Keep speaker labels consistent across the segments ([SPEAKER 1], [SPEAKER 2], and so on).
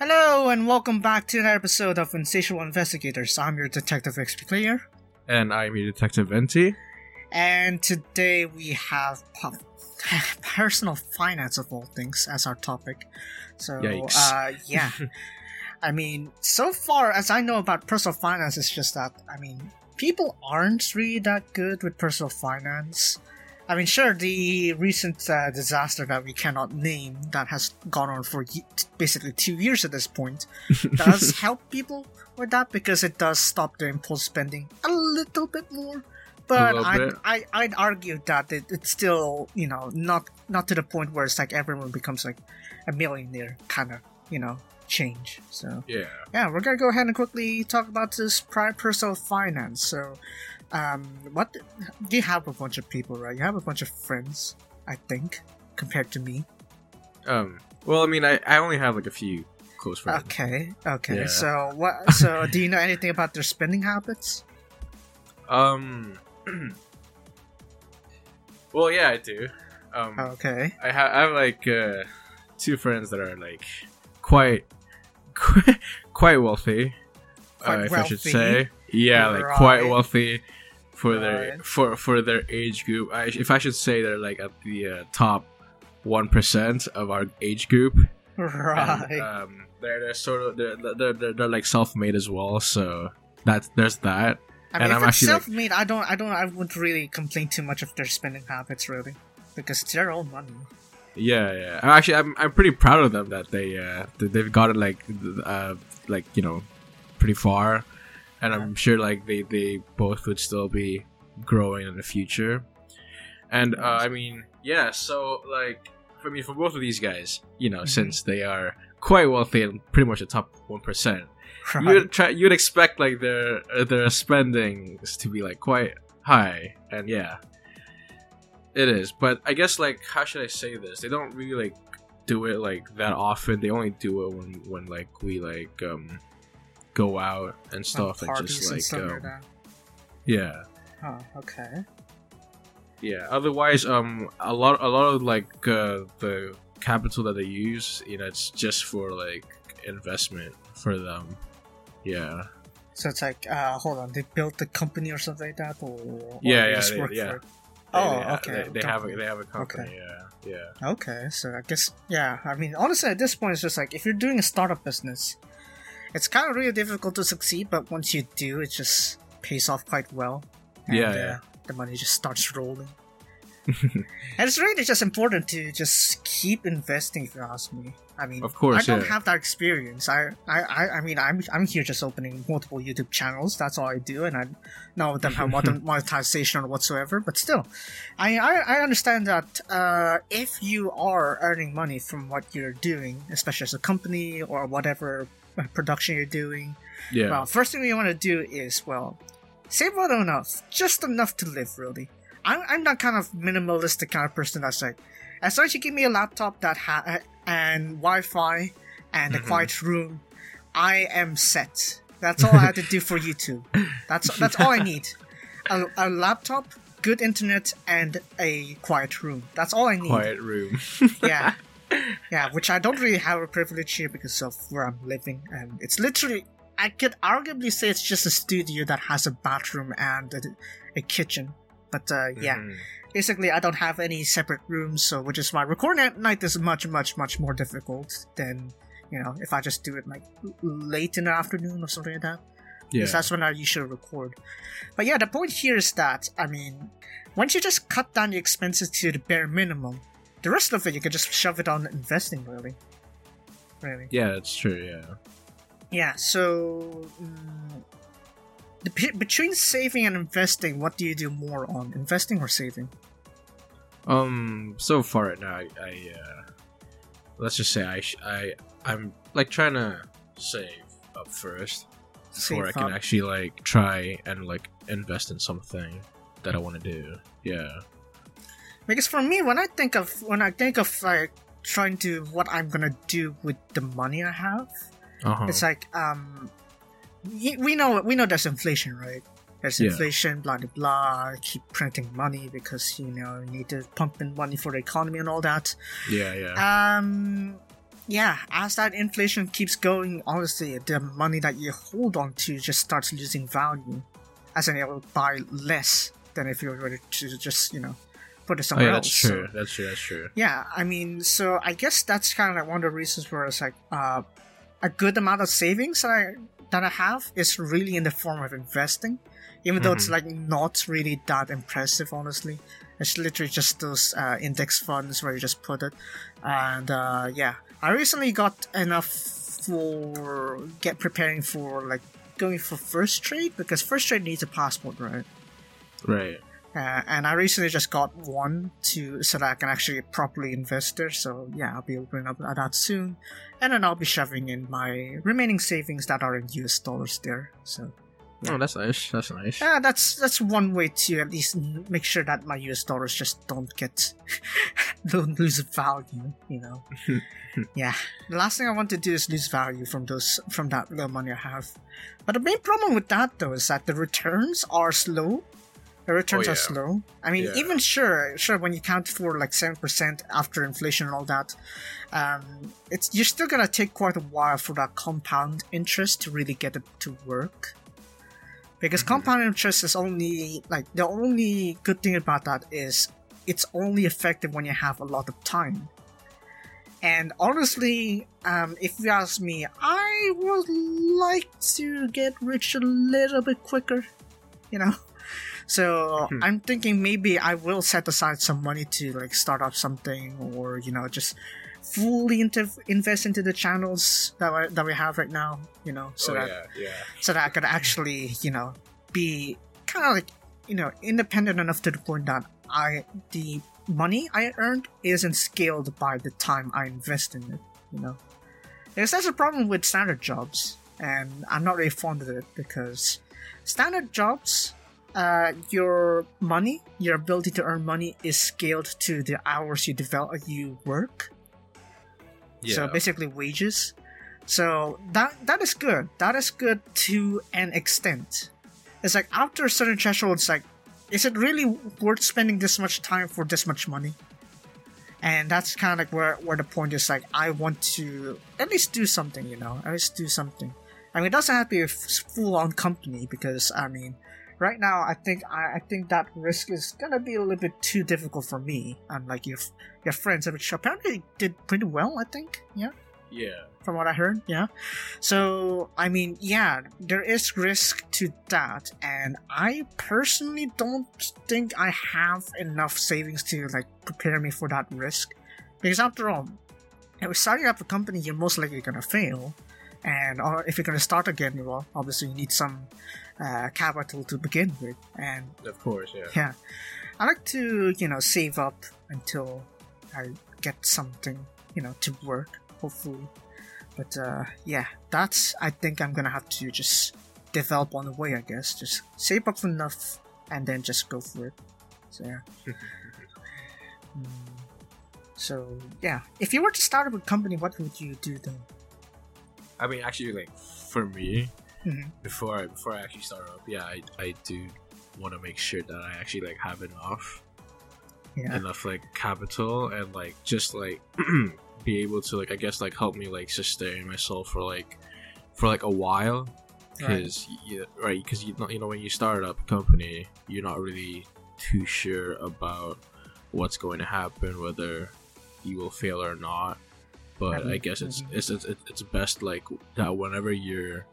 [SPEAKER 1] Hello and welcome back to another episode of Insatiable Investigators. I'm your Detective XP player,
[SPEAKER 2] And I'm your Detective Venti.
[SPEAKER 1] and today we have personal finance of all things as our topic. So, uh, yeah. I mean, so far as I know about personal finance, it's just that, I mean, people aren't really that good with personal finance. I mean, sure, the recent uh, disaster that we cannot name that has gone on for ye- basically two years at this point does help people with that because it does stop their impulse spending a little bit more. But
[SPEAKER 2] little
[SPEAKER 1] I,
[SPEAKER 2] bit.
[SPEAKER 1] I, I'd argue that it, it's still, you know, not not to the point where it's like everyone becomes like a millionaire kind of, you know, change. So
[SPEAKER 2] Yeah.
[SPEAKER 1] yeah, we're gonna go ahead and quickly talk about this prior personal finance. So, um, what you have a bunch of people, right? You have a bunch of friends, I think, compared to me.
[SPEAKER 2] Um. Well, I mean, I, I only have like a few close friends.
[SPEAKER 1] Okay, okay.
[SPEAKER 2] Yeah.
[SPEAKER 1] So what? So do you know anything about their spending habits?
[SPEAKER 2] Um. well, yeah, I do. Um.
[SPEAKER 1] Okay,
[SPEAKER 2] I, ha- I have like uh, two friends that are like quite quite wealthy,
[SPEAKER 1] Quite
[SPEAKER 2] uh, if I should say. Yeah, like quite wealthy for their for for their age group. I, if I should say, they're like at the uh, top one percent of our age group.
[SPEAKER 1] right.
[SPEAKER 2] And, um, they're, they're sort of they're, they're, they're, they're like self-made as well. So that's there's that.
[SPEAKER 1] I mean,
[SPEAKER 2] and
[SPEAKER 1] if
[SPEAKER 2] I'm
[SPEAKER 1] it's
[SPEAKER 2] actually,
[SPEAKER 1] self-made, I don't, I don't, I wouldn't really complain too much of their spending habits, really, because it's their own money.
[SPEAKER 2] Yeah, yeah. Actually, I'm I'm pretty proud of them that they uh they've gotten like uh like you know pretty far, and I'm sure like they they both would still be growing in the future. And uh, I mean, yeah. So like, for me, for both of these guys, you know,
[SPEAKER 1] Mhm.
[SPEAKER 2] since they are quite wealthy and pretty much the top one percent,
[SPEAKER 1] Right.
[SPEAKER 2] you'd try you'd expect like their their spending to be like quite high and yeah it is but i guess like how should i say this they don't really like do it like that often they only do it when when like we like um go out and stuff and
[SPEAKER 1] parties
[SPEAKER 2] just like
[SPEAKER 1] like
[SPEAKER 2] um, yeah
[SPEAKER 1] Oh, okay.
[SPEAKER 2] yeah otherwise um a lot a lot of like uh the capital that they use you know it's just for like investment for them yeah
[SPEAKER 1] So it's like, uh, hold on, they built the company or something like that, or, or
[SPEAKER 2] Yeah, yeah, they- yeah.
[SPEAKER 1] for it?
[SPEAKER 2] They-
[SPEAKER 1] Oh,
[SPEAKER 2] they,
[SPEAKER 1] okay,
[SPEAKER 2] They, have a,
[SPEAKER 1] company.
[SPEAKER 2] they have a company.
[SPEAKER 1] Okay.
[SPEAKER 2] Yeah, yeah.
[SPEAKER 1] Okay, so I guess yeah. I mean, honestly, at this point, it's just like if you're doing a startup business, it's kind of really difficult to succeed. But once you do, it just pays off quite well. And,
[SPEAKER 2] Yeah,
[SPEAKER 1] uh,
[SPEAKER 2] yeah.
[SPEAKER 1] the money just starts rolling. and it's really just important to just keep investing. If you ask me, I mean,
[SPEAKER 2] Of course,
[SPEAKER 1] I don't
[SPEAKER 2] yeah.
[SPEAKER 1] have that experience. I, I, I, mean, I'm, I'm here just opening multiple YouTube channels. That's all I do, and I none of them have mon- monetization or whatsoever. But still, I, I, I understand that uh, if you are earning money from what you're doing, especially as a company or whatever uh, production you're doing,
[SPEAKER 2] Yeah.
[SPEAKER 1] well, first thing you want to do is well, save little enough, just enough to live. Really, I'm, I'm that kind of minimalistic kind of person that's like, as long as you give me a laptop that ha- uh, and Wi-Fi and a
[SPEAKER 2] Mhm.
[SPEAKER 1] quiet room, I am set. That's all I have to do for YouTube. That's that's all I need. A, a laptop, good internet, and a quiet room. That's all I need.
[SPEAKER 2] Quiet room.
[SPEAKER 1] Yeah. Yeah, which I don't really have a privilege here because of where I'm living. And it's literally, I could arguably say it's just a studio that has a bathroom and a, a kitchen. But uh, yeah,
[SPEAKER 2] Mhm.
[SPEAKER 1] basically, I don't have any separate rooms, so which is why recording at night is much, much, much more difficult than, you know, if I just do it like late in the afternoon or something like that.
[SPEAKER 2] Yeah.
[SPEAKER 1] Because that's when I usually record. But yeah, the point here is that, I mean, once you just cut down the expenses to the bare minimum, the rest of it you can just shove it on investing, really. Really.
[SPEAKER 2] Yeah, it's true. Yeah.
[SPEAKER 1] Yeah, so. Pe- between saving and investing, what do you do more on? Investing or saving?
[SPEAKER 2] Um. So far right now, I, I uh, let's just say I sh- I I'm like trying to save up first before I can
[SPEAKER 1] up.
[SPEAKER 2] actually like try and like invest in something that I want to do. Yeah.
[SPEAKER 1] Because for me, when I think of when I think of like trying to what I'm gonna do with the money I have,
[SPEAKER 2] Uh huh.
[SPEAKER 1] It's like um, we know we know there's inflation, right? There's
[SPEAKER 2] Yeah.
[SPEAKER 1] inflation, blah blah blah. Keep printing money because you know you need to pump in money for the economy and all that.
[SPEAKER 2] Yeah. Yeah.
[SPEAKER 1] Um, yeah, as that inflation keeps going, honestly, the money that you hold on to just starts losing value. As in, it will buy less than if you were to just, you know, put it
[SPEAKER 2] Oh
[SPEAKER 1] somewhere
[SPEAKER 2] yeah,
[SPEAKER 1] else.
[SPEAKER 2] that's
[SPEAKER 1] So-
[SPEAKER 2] true. That's true. That's true.
[SPEAKER 1] yeah, I mean, so I guess that's kind of like one of the reasons where it's like uh, a good amount of savings that I that I have is really in the form of investing, even though it's
[SPEAKER 2] Mhm.
[SPEAKER 1] like not really that impressive, honestly. It's literally just those uh, index funds where you just put it, and uh, yeah, I recently got enough for get preparing for like going for Firstrade because Firstrade needs a passport, right?
[SPEAKER 2] Right.
[SPEAKER 1] Uh, and I recently just got one to so that I can actually properly invest there. So yeah, I'll be opening up that soon, and then I'll be shoving in my remaining savings that are in US dollars there. So
[SPEAKER 2] Oh, that's nice. That's nice.
[SPEAKER 1] yeah, that's that's one way to at least make sure that my US dollars just don't get don't lose value. You know. yeah, the last thing I want to do is lose value from those from that little money I have. But the main problem with that though is that the returns are slow. The returns
[SPEAKER 2] Oh,
[SPEAKER 1] are slow. I mean,
[SPEAKER 2] Yeah.
[SPEAKER 1] even sure, sure, when you count for like seven percent after inflation and all that, um, it's you're still gonna take quite a while for that compound interest to really get it to work. Because
[SPEAKER 2] Mhm.
[SPEAKER 1] compound interest is only like the only good thing about that is it's only effective when you have a lot of time. And honestly, um, if you ask me, I would like to get rich a little bit quicker, you know. So
[SPEAKER 2] Hmm.
[SPEAKER 1] I'm thinking maybe I will set aside some money to like start up something, or you know, just fully into invest into the channels that we, that we have right now, you know, so
[SPEAKER 2] oh
[SPEAKER 1] that
[SPEAKER 2] yeah, yeah.
[SPEAKER 1] so that I could actually, you know, be kind of like, you know, independent enough to the point that I the money I earned isn't scaled by the time I invest in it, you know. Because that's a problem with standard jobs, and I'm not really fond of it because standard jobs, uh, your money, your ability to earn money is scaled to the hours you develop, you work.
[SPEAKER 2] Yeah.
[SPEAKER 1] So basically wages. So that that is good. That is good to an extent. It's like after a certain threshold, it's like, is it really worth spending this much time for this much money? And that's kind of like where where the point is. Like I want to at least do something, you know, at least do something. I mean, it doesn't have to be a full on company because I mean, right now I think I, I think that risk is gonna be a little bit too difficult for me. Unlike your your friends, which apparently did pretty well. I think, yeah
[SPEAKER 2] yeah.
[SPEAKER 1] from what I heard. Yeah. So, I mean, yeah, there is risk to that. And I personally don't think I have enough savings to, like, prepare me for that risk. Because after all, if you're starting up a company, you're most likely going to fail. And or if you're to start again, well, obviously you need some uh, capital to begin with. And
[SPEAKER 2] Of course, yeah.
[SPEAKER 1] yeah. I like to, you know, save up until I get something, you know, to work, hopefully. But uh yeah, that's I think I'm gonna have to just develop on the way, I guess. Just save up enough and then just go for it. So yeah. Mm. So yeah, if you were to start up a company, what would you do then?
[SPEAKER 2] I mean, actually, like for me,
[SPEAKER 1] Mhm.
[SPEAKER 2] before I before I actually start up, yeah, I, I do want to make sure that I actually like have enough
[SPEAKER 1] Yeah.
[SPEAKER 2] enough like capital and like just like be able to like I guess like help me like sustain myself for like for like a while
[SPEAKER 1] Right.
[SPEAKER 2] because you, right because you know you know when you start up a company you're not really too sure about what's going to happen whether you will fail or not but I
[SPEAKER 1] Mhm,
[SPEAKER 2] guess it's,
[SPEAKER 1] mhm.
[SPEAKER 2] it's it's it's best like that whenever you're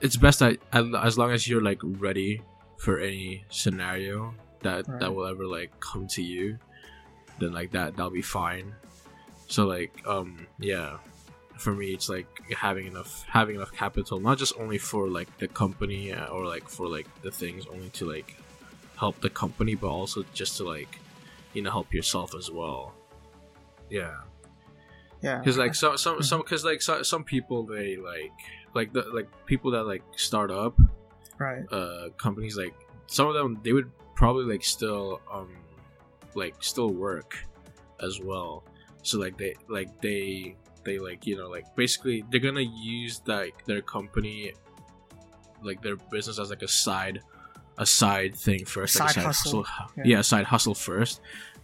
[SPEAKER 2] it's best that as long as you're like ready for any scenario that
[SPEAKER 1] Right.
[SPEAKER 2] that will ever like come to you then like that that'll be fine. So like um yeah for me it's like having enough having enough capital not just only for like the company uh, or like for like the things only to like help the company but also just to like you know help yourself as well. Yeah.
[SPEAKER 1] Yeah.
[SPEAKER 2] because like some some some because like so, some people they like like the like people that like start up
[SPEAKER 1] right.
[SPEAKER 2] uh companies like some of them they would probably like still um like still work as well so like they like they they like you know like basically they're gonna use like their company like their business as like a side a side thing first like
[SPEAKER 1] Side
[SPEAKER 2] side
[SPEAKER 1] hustle.
[SPEAKER 2] hustle,
[SPEAKER 1] Yeah.
[SPEAKER 2] yeah. side hustle first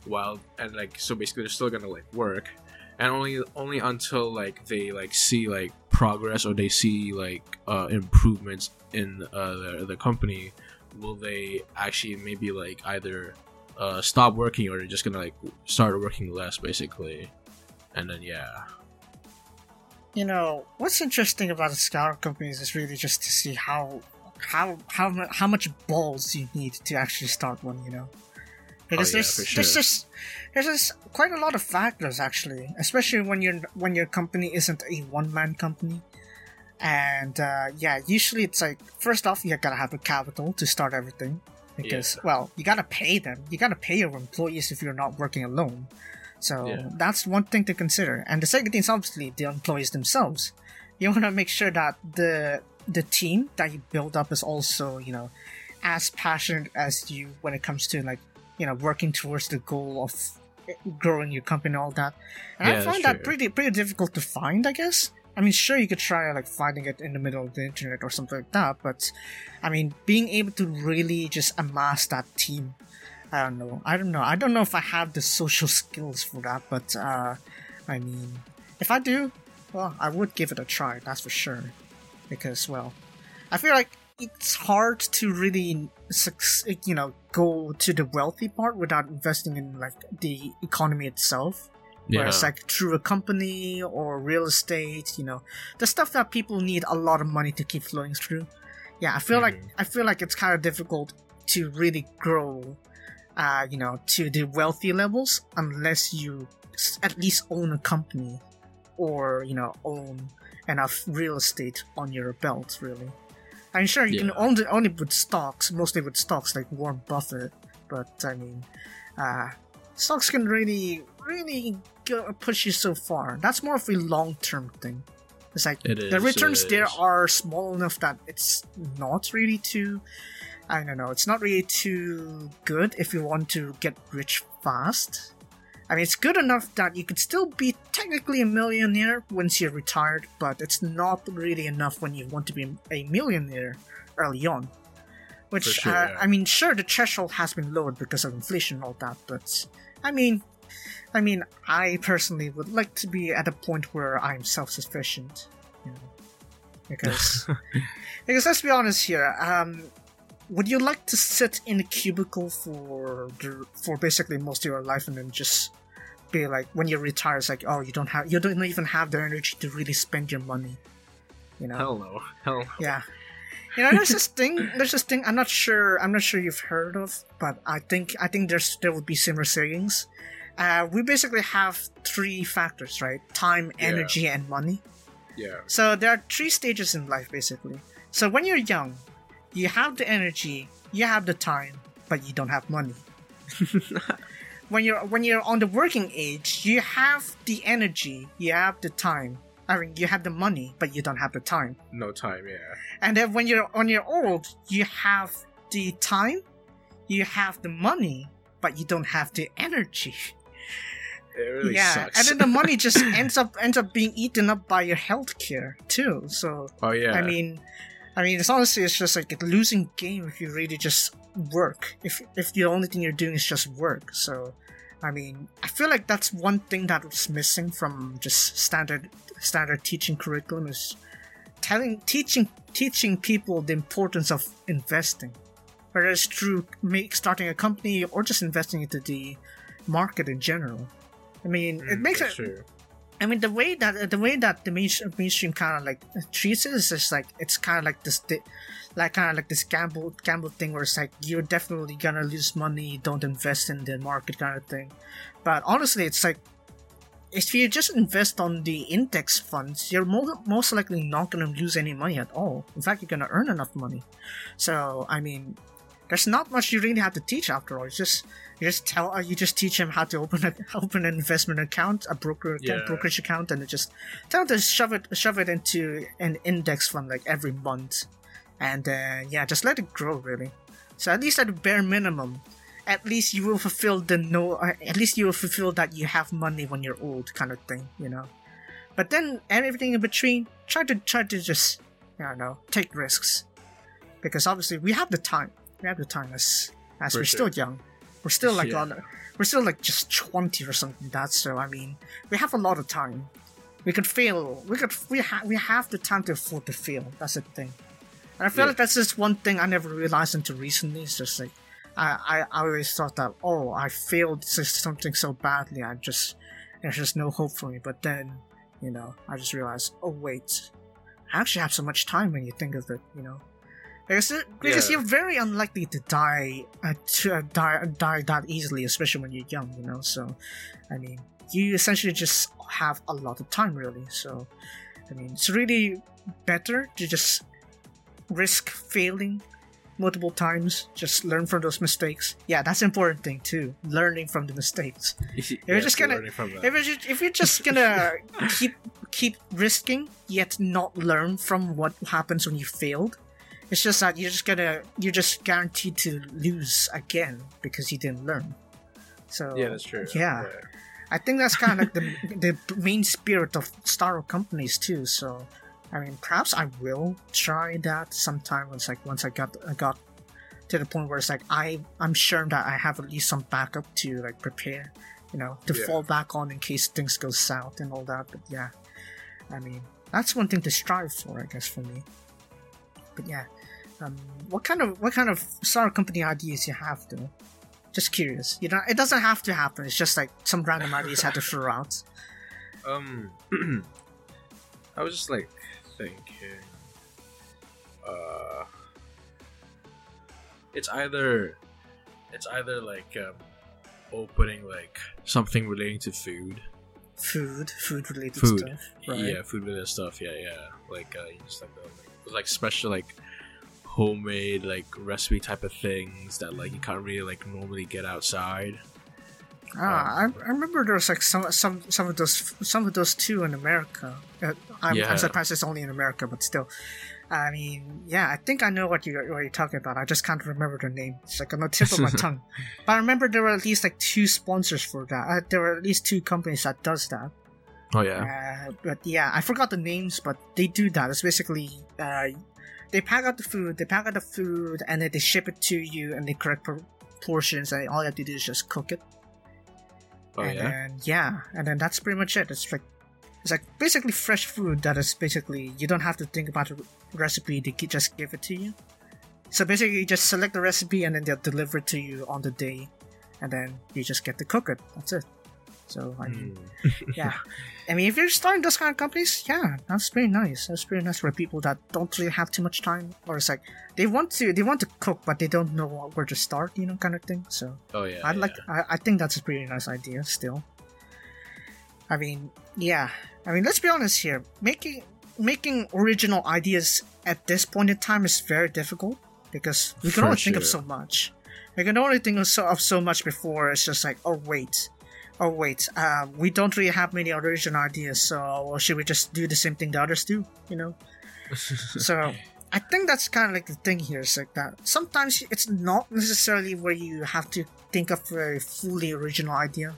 [SPEAKER 2] while and like so basically they're still gonna like work and only only until like they like see like progress or they see like uh, improvements in uh, the the company will they actually maybe like either uh, stop working or they're just gonna like start working less basically, and then yeah.
[SPEAKER 1] You know what's interesting about the scout companies is really just to see how how how how much balls you need to actually start one. You know, because
[SPEAKER 2] Oh, yeah,
[SPEAKER 1] there's
[SPEAKER 2] for
[SPEAKER 1] there's
[SPEAKER 2] sure.
[SPEAKER 1] just there's just quite a lot of factors actually, especially when you're when your company isn't a one man company. And uh, yeah, usually it's like first off you gotta have the capital to start everything because well you gotta pay them, you gotta pay your employees if you're not working alone. So
[SPEAKER 2] Yeah.
[SPEAKER 1] that's one thing to consider. And the second thing is obviously the employees themselves. You want to make sure that the the team that you build up is also you know as passionate as you when it comes to like you know working towards the goal of growing your company and all that. And
[SPEAKER 2] Yeah,
[SPEAKER 1] I find that pretty pretty difficult to find. I guess. I mean, sure, you could try like finding it in the middle of the internet or something like that, but I mean, being able to really just amass that team, I don't know. I don't know. I don't know if I have the social skills for that, but uh, I mean, if I do, well, I would give it a try. That's for sure, because well, I feel like it's hard to really, you know, go to the wealthy part without investing in like the economy itself.
[SPEAKER 2] Yeah.
[SPEAKER 1] Whereas like through a company or real estate, you know, the stuff that people need a lot of money to keep flowing through. Yeah, I feel like
[SPEAKER 2] Mhm.
[SPEAKER 1] I feel like it's kind of difficult to really grow, uh, you know, to the wealthy levels unless you at least own a company or you know own enough real estate on your belt. Really, I'm sure you can
[SPEAKER 2] Yeah.
[SPEAKER 1] own it only with stocks, mostly with stocks like Warren Buffett. But I mean, uh, stocks can really, really go, push you so far. That's more of a long-term thing. It's like
[SPEAKER 2] It
[SPEAKER 1] the returns there are small enough that it's not really too. I don't know. It's not really too good if you want to get rich fast. I mean, it's good enough that you could still be technically a millionaire once you're retired, but it's not really enough when you want to be a millionaire early on. Which,
[SPEAKER 2] sure,
[SPEAKER 1] uh,
[SPEAKER 2] yeah.
[SPEAKER 1] I mean, sure, the threshold has been lowered because of inflation and all that, but I mean, I mean, I personally would like to be at a point where I'm self-sufficient, you know, because because let's be honest here. Um, would you like to sit in a cubicle for for basically most of your life and then just be like when you retire, it's like oh you don't have you don't even have the energy to really spend your money, you know?
[SPEAKER 2] Hell no. Hell no.
[SPEAKER 1] Yeah. You know, there's this thing. There's this thing. I'm not sure. I'm not sure you've heard of, but I think I think there's there would be similar sayings. Uh, we basically have three factors, right? Time,
[SPEAKER 2] Yeah.
[SPEAKER 1] energy, and money.
[SPEAKER 2] Yeah.
[SPEAKER 1] So there are three stages in life, basically. So when you're young, you have the energy, you have the time, but you don't have money. when you're when you're on the working age, you have the energy, you have the time. I mean, you have the money, but you don't have the time.
[SPEAKER 2] No time. Yeah.
[SPEAKER 1] And then when you're on your old, you have the time, you have the money, but you don't have the energy.
[SPEAKER 2] It really
[SPEAKER 1] yeah,
[SPEAKER 2] sucks.
[SPEAKER 1] and then the money just ends up ends up being eaten up by your healthcare too. So
[SPEAKER 2] oh yeah.
[SPEAKER 1] I mean, I mean, it's honestly it's just like a losing game if you really just work. If if the only thing you're doing is just work. So, I mean, I feel like that's one thing that was missing from just standard standard teaching curriculum is telling teaching teaching people the importance of investing, whether it's through make, starting a company or just investing into the market in general. I mean, it
[SPEAKER 2] Mm,
[SPEAKER 1] makes
[SPEAKER 2] that's
[SPEAKER 1] it
[SPEAKER 2] true.
[SPEAKER 1] I mean, the way that the way that the main, mainstream kind of like treats it is just like it's kind of like this, like kind of like this gamble gamble thing where it's like you're definitely gonna lose money, don't invest in the market kind of thing. But honestly, it's like if you just invest on the index funds, you're mo- most likely not gonna lose any money at all. In fact, you're gonna earn enough money. So I mean, there's not much you really have to teach after all. It's just you just tell uh, you just teach them how to open a open an investment account, a broker
[SPEAKER 2] Yeah.
[SPEAKER 1] brokerage account, and just tell them to shove it shove it into an index fund like every month, and uh, yeah, just let it grow really. So at least at the bare minimum, at least you will fulfill the no. Uh, at least you will fulfill that you have money when you're old kind of thing, you know. But then everything in between, try to try to just I don't know take risks, because obviously we have the time. We have the time as as
[SPEAKER 2] For
[SPEAKER 1] we're
[SPEAKER 2] sure.
[SPEAKER 1] still young. We're still like
[SPEAKER 2] Yeah.
[SPEAKER 1] on, we're still like just twenty or something like that. So I mean, we have a lot of time. We could fail. We could. We have. We have the time to afford to fail. That's the thing. And I feel
[SPEAKER 2] Yeah.
[SPEAKER 1] like that's just one thing I never realized until recently. It's just like I, I, I always thought that oh I failed something so badly. I just there's just no hope for me. But then you know I just realized oh wait, I actually have so much time when you think of it. You know. Because, because
[SPEAKER 2] Yeah.
[SPEAKER 1] you're very unlikely to die, uh, to uh, die, die that easily, especially when you're young, you know. So, I mean, you essentially just have a lot of time, really. So, I mean, it's really better to just risk failing multiple times. Just learn from those mistakes. Yeah, that's important thing too. Learning from the mistakes.
[SPEAKER 2] If You're
[SPEAKER 1] just gonna- If you're, ju- if you're just gonna keep keep risking yet not learn from what happens when you failed, it's just that you're just gonna you're just guaranteed to lose again because you didn't learn. So
[SPEAKER 2] yeah, that's true.
[SPEAKER 1] Yeah. I think that's kind of like the the main spirit of startup companies too. So, I mean, perhaps I will try that sometime once like once I got I got to the point where it's like I I'm sure that I have at least some backup to like prepare, you know, to
[SPEAKER 2] Yeah.
[SPEAKER 1] fall back on in case things go south and all that. But yeah, I mean, that's one thing to strive for, I guess, for me. But yeah, um, what kind of what kind of startup company ideas you have though? Just curious. You know, it doesn't have to happen. It's just like some random ideas had to throw out.
[SPEAKER 2] Um, I was just like thinking. Uh, it's either, it's either like um, opening like something relating to food.
[SPEAKER 1] Food, food related
[SPEAKER 2] Food.
[SPEAKER 1] stuff. Right.
[SPEAKER 2] Yeah, food related stuff. Yeah, yeah. Like uh, just like, uh, like like special like homemade like recipe type of things that like you can't really like normally get outside.
[SPEAKER 1] Ah, I, I remember there was like some some some of those some of those too in America. Uh, I'm,
[SPEAKER 2] Yeah.
[SPEAKER 1] I'm surprised it's only in America, but still. I mean, yeah, I think I know what you what you're talking about. I just can't remember the name. It's like on the tip of my tongue. But I remember there were at least like two sponsors for that. Uh, there were at least two companies that does that.
[SPEAKER 2] Oh yeah.
[SPEAKER 1] Uh, but yeah, I forgot the names, but they do that. It's basically uh, they pack out the food, they pack out the food, and then they ship it to you in the correct por- portions, and all you have to do is just cook it.
[SPEAKER 2] oh
[SPEAKER 1] and
[SPEAKER 2] yeah.
[SPEAKER 1] then yeah, and then that's pretty much it. It's like it's like basically fresh food that is basically you don't have to think about the recipe; they just give it to you. So basically, you just select the recipe, and then they'll deliver it to you on the day, and then you just get to cook it. That's it. So I mean,
[SPEAKER 2] Mm.
[SPEAKER 1] yeah. I mean, if you're starting those kind of companies, yeah, that's pretty nice. That's pretty nice for people that don't really have too much time, or it's like they want to they want to cook, but they don't know where to start, you know, kind of thing. So
[SPEAKER 2] Oh yeah.
[SPEAKER 1] I'd
[SPEAKER 2] yeah.
[SPEAKER 1] like. I, I think that's a pretty nice idea. Still, I mean, yeah. I mean, let's be honest here. Making making original ideas at this point in time is very difficult because we can
[SPEAKER 2] For
[SPEAKER 1] only think of so much. We can only think of so, of so much before it's just like, oh wait, oh wait, um, we don't really have many original ideas, so should we just do the same thing the others do? You know. so I think that's kind of like the thing here is like that. Sometimes it's not necessarily where you have to think of a fully original idea.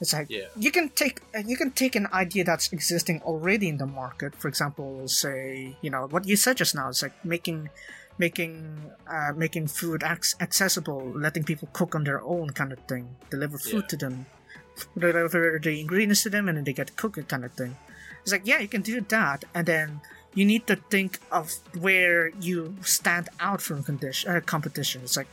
[SPEAKER 1] It's like
[SPEAKER 2] Yeah.
[SPEAKER 1] you can take uh, you can take an idea that's existing already in the market. For example, say you know what you said just now. It's like making making uh, making food ac- accessible, letting people cook on their own kind of thing, deliver food
[SPEAKER 2] Yeah.
[SPEAKER 1] to them, deliver the ingredients to them, and then they get to cook it kind of thing. It's like yeah, you can do that, and then you need to think of where you stand out from condition uh, competition. It's like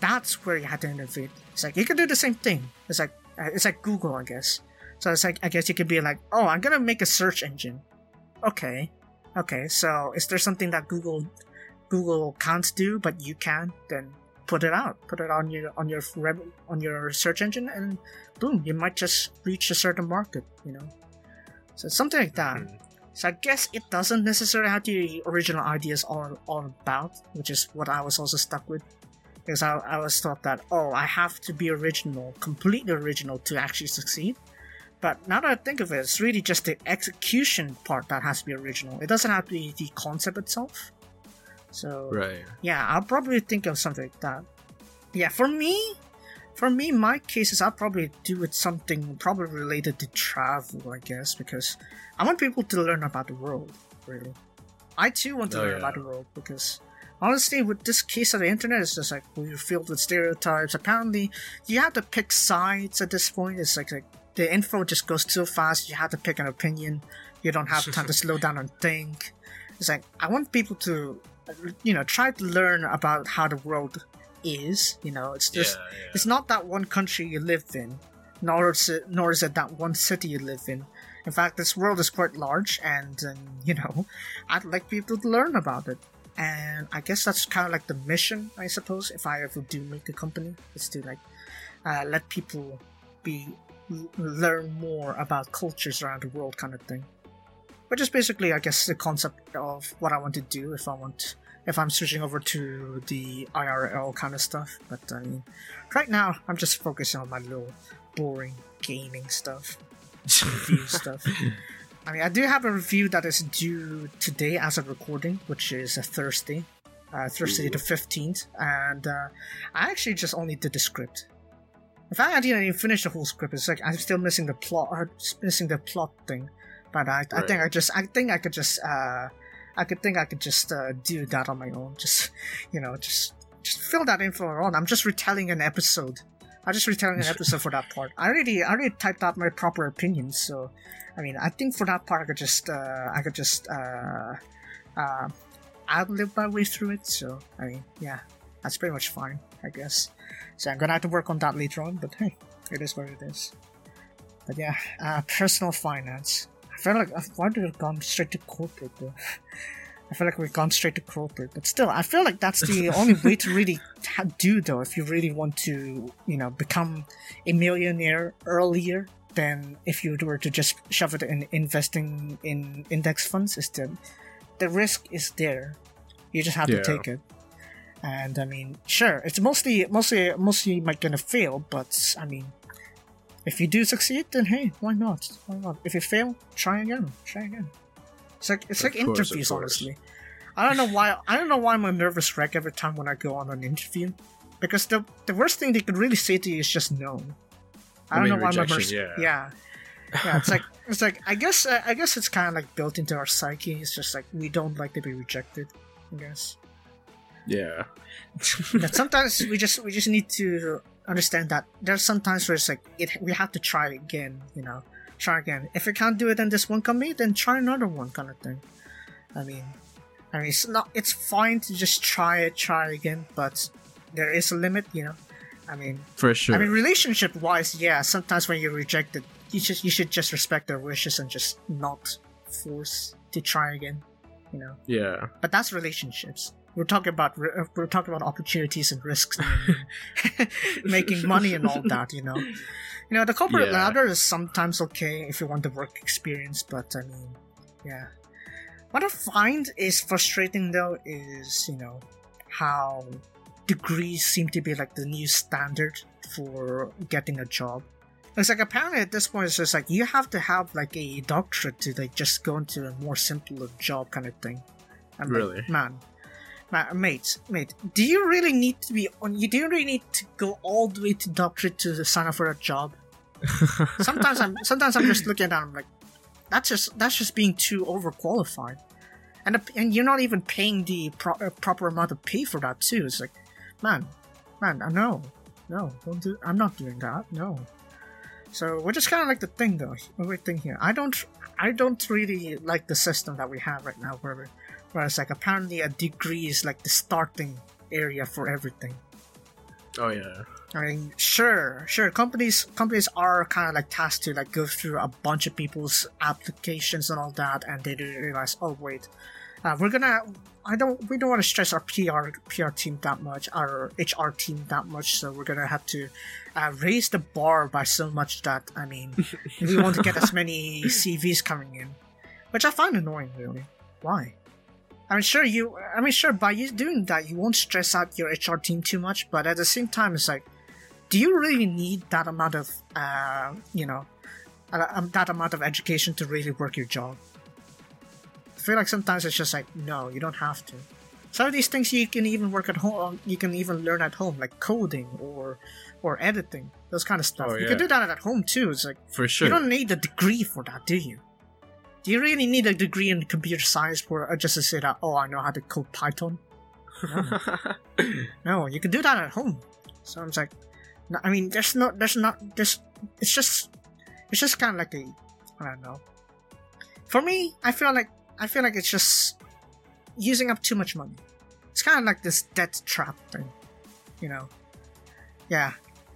[SPEAKER 1] that's where you have to innovate. It's like you can do the same thing. It's like uh, it's like Google, I guess. So it's like I guess you could be like, oh, I'm gonna make a search engine. Okay, okay. So is there something that Google Google can't do but you can? Then put it out. Put it on your on your web on your search engine, and boom, you might just reach a certain market. You know. So something like that.
[SPEAKER 2] Mm.
[SPEAKER 1] So I guess it doesn't necessarily have to original ideas all, all about, which is what I was also stuck with. Because I, I was thought that, oh, I have to be original, completely original to actually succeed. But now that I think of it, it's really just the execution part that has to be original. It doesn't have to be the concept itself. So
[SPEAKER 2] Right.
[SPEAKER 1] yeah, I'll probably think of something like that. Yeah, for me, for me, my cases, I'll probably do with something probably related to travel, I guess, because I want people to learn about the world, really. I too want to
[SPEAKER 2] Oh,
[SPEAKER 1] learn
[SPEAKER 2] yeah.
[SPEAKER 1] about the world because honestly, with this case of the internet, it's just like we're filled with stereotypes. Apparently, you have to pick sides at this point. It's like, like the info just goes too fast. You have to pick an opinion. You don't have time to slow down and think. It's like I want people to, you know, try to learn about how the world is. You know, it's just
[SPEAKER 2] yeah, yeah.
[SPEAKER 1] it's not that one country you live in, nor is it, nor is it that one city you live in. In fact, this world is quite large, and um, you know, I'd like people to learn about it. And I guess that's kind of like the mission, I suppose, if I ever do make a company, is to like uh, let people be learn more about cultures around the world, kind of thing. Which is basically, I guess, the concept of what I want to do if I want if I'm switching over to the IRL kind of stuff. But I mean, right now I'm just focusing on my little boring gaming stuff, review stuff. I mean, I do have a review that is due today as of recording, which is a Thursday, uh, Thursday the fifteenth, and uh, I actually just only did the script. In fact, I didn't even finish the whole script. It's like I'm still missing the plot, uh, missing the plot thing. But I, I think I just, I think I could just, uh, I could think I could just uh, do that on my own. Just, you know, just, just fill that in info on. I'm just retelling an episode. I'm just retelling an episode for that part. I already, I already typed out my proper opinions. So, I mean, I think for that part, I could just, uh, I could just, uh, uh, ad lib my way through it. So, I mean, yeah, that's pretty much fine, I guess. So I'm gonna have to work on that later on. But hey, it is what it is. But yeah, uh, personal finance. I feel like why did it gone straight to corporate though? I feel like we've gone straight to corporate, but still, I feel like that's the only way to really ta- do though. If you really want to, you know, become a millionaire earlier than if you were to just shove it in investing in index funds, is the the risk is there. You just have
[SPEAKER 2] Yeah.
[SPEAKER 1] to take it. And I mean, sure, it's mostly mostly mostly might gonna fail, but I mean, if you do succeed, then hey, why not? Why not? If you fail, try again. Try again. It's like it's
[SPEAKER 2] Of
[SPEAKER 1] like
[SPEAKER 2] course,
[SPEAKER 1] interviews, honestly. I don't know why. I don't know why I'm a nervous wreck every time when I go on an interview, because the the worst thing they could really say to you is just no. I
[SPEAKER 2] I
[SPEAKER 1] don't
[SPEAKER 2] mean,
[SPEAKER 1] know why I'm a nervous.
[SPEAKER 2] yeah.
[SPEAKER 1] yeah, yeah. It's like it's like I guess uh, I guess it's kind of like built into our psyche. It's just like we don't like to be rejected. I guess.
[SPEAKER 2] Yeah.
[SPEAKER 1] that sometimes we just we just need to understand that there's sometimes where it's like it we have to try again you know try again if you can't do it in this one company then try another one kind of thing i mean i mean it's not it's fine to just try it try again but there is a limit you know i mean
[SPEAKER 2] For sure.
[SPEAKER 1] i mean relationship wise yeah sometimes when you're rejected you just you should just respect their wishes and just not force to try again you know
[SPEAKER 2] yeah.
[SPEAKER 1] but that's relationships. We're talking about uh, we're talking about opportunities and risks, and making money and all that. You know, you know the corporate
[SPEAKER 2] Yeah.
[SPEAKER 1] ladder is sometimes okay if you want the work experience, but I mean, yeah. What I find is frustrating though is you know how degrees seem to be like the new standard for getting a job. It's like apparently at this point it's just like you have to have like a doctorate to like just go into a more simpler job kind of thing. I'm like,
[SPEAKER 2] Really?
[SPEAKER 1] man, man, mate, mate, do you really need to be on? You do you really need to go all the way to doctorate to sign up for a job? sometimes I'm sometimes I'm just looking at that. I'm like, that's just that's just being too overqualified, and and you're not even paying the pro- uh, proper amount of pay for that too. It's like, man, man, no, no, don't do. I'm not doing that. No. So which is kind of like the thing though. The thing here. I don't. I don't really like the system that we have right now, where where it's like apparently a degree is like the starting area for everything.
[SPEAKER 2] oh yeah.
[SPEAKER 1] I mean, sure, sure. Companies companies are kind of like tasked to like go through a bunch of people's applications and all that, and they realize, oh wait, uh, we're gonna. I don't. We don't want to stress our PR PR team that much, our HR team that much. So we're gonna have to uh, raise the bar by so much that I mean, we want to get as many CVs coming in, which I find annoying. Really, why? I mean, sure you. I mean, sure by you doing that, you won't stress out your HR team too much. But at the same time, it's like, do you really need that amount of, uh, you know, uh, um, that amount of education to really work your job? I feel like sometimes it's just like, no, you don't have to. Some of these things you can even work at home. You can even learn at home, like coding or or editing, those kind of stuff.
[SPEAKER 2] Oh, yeah.
[SPEAKER 1] You can do that at home too. It's like
[SPEAKER 2] For sure.
[SPEAKER 1] you don't need a degree for that, do you? Do you really need a degree in computer science for uh, just to say that? Oh, I know how to code Python. no, you can do that at home. So I'm like, no, I mean, there's no, there's not, there's, it's just, it's just kind of like a, I don't know. For me, I feel like, I feel like it's just using up too much money. It's kind of like this debt trap thing, you know. Yeah,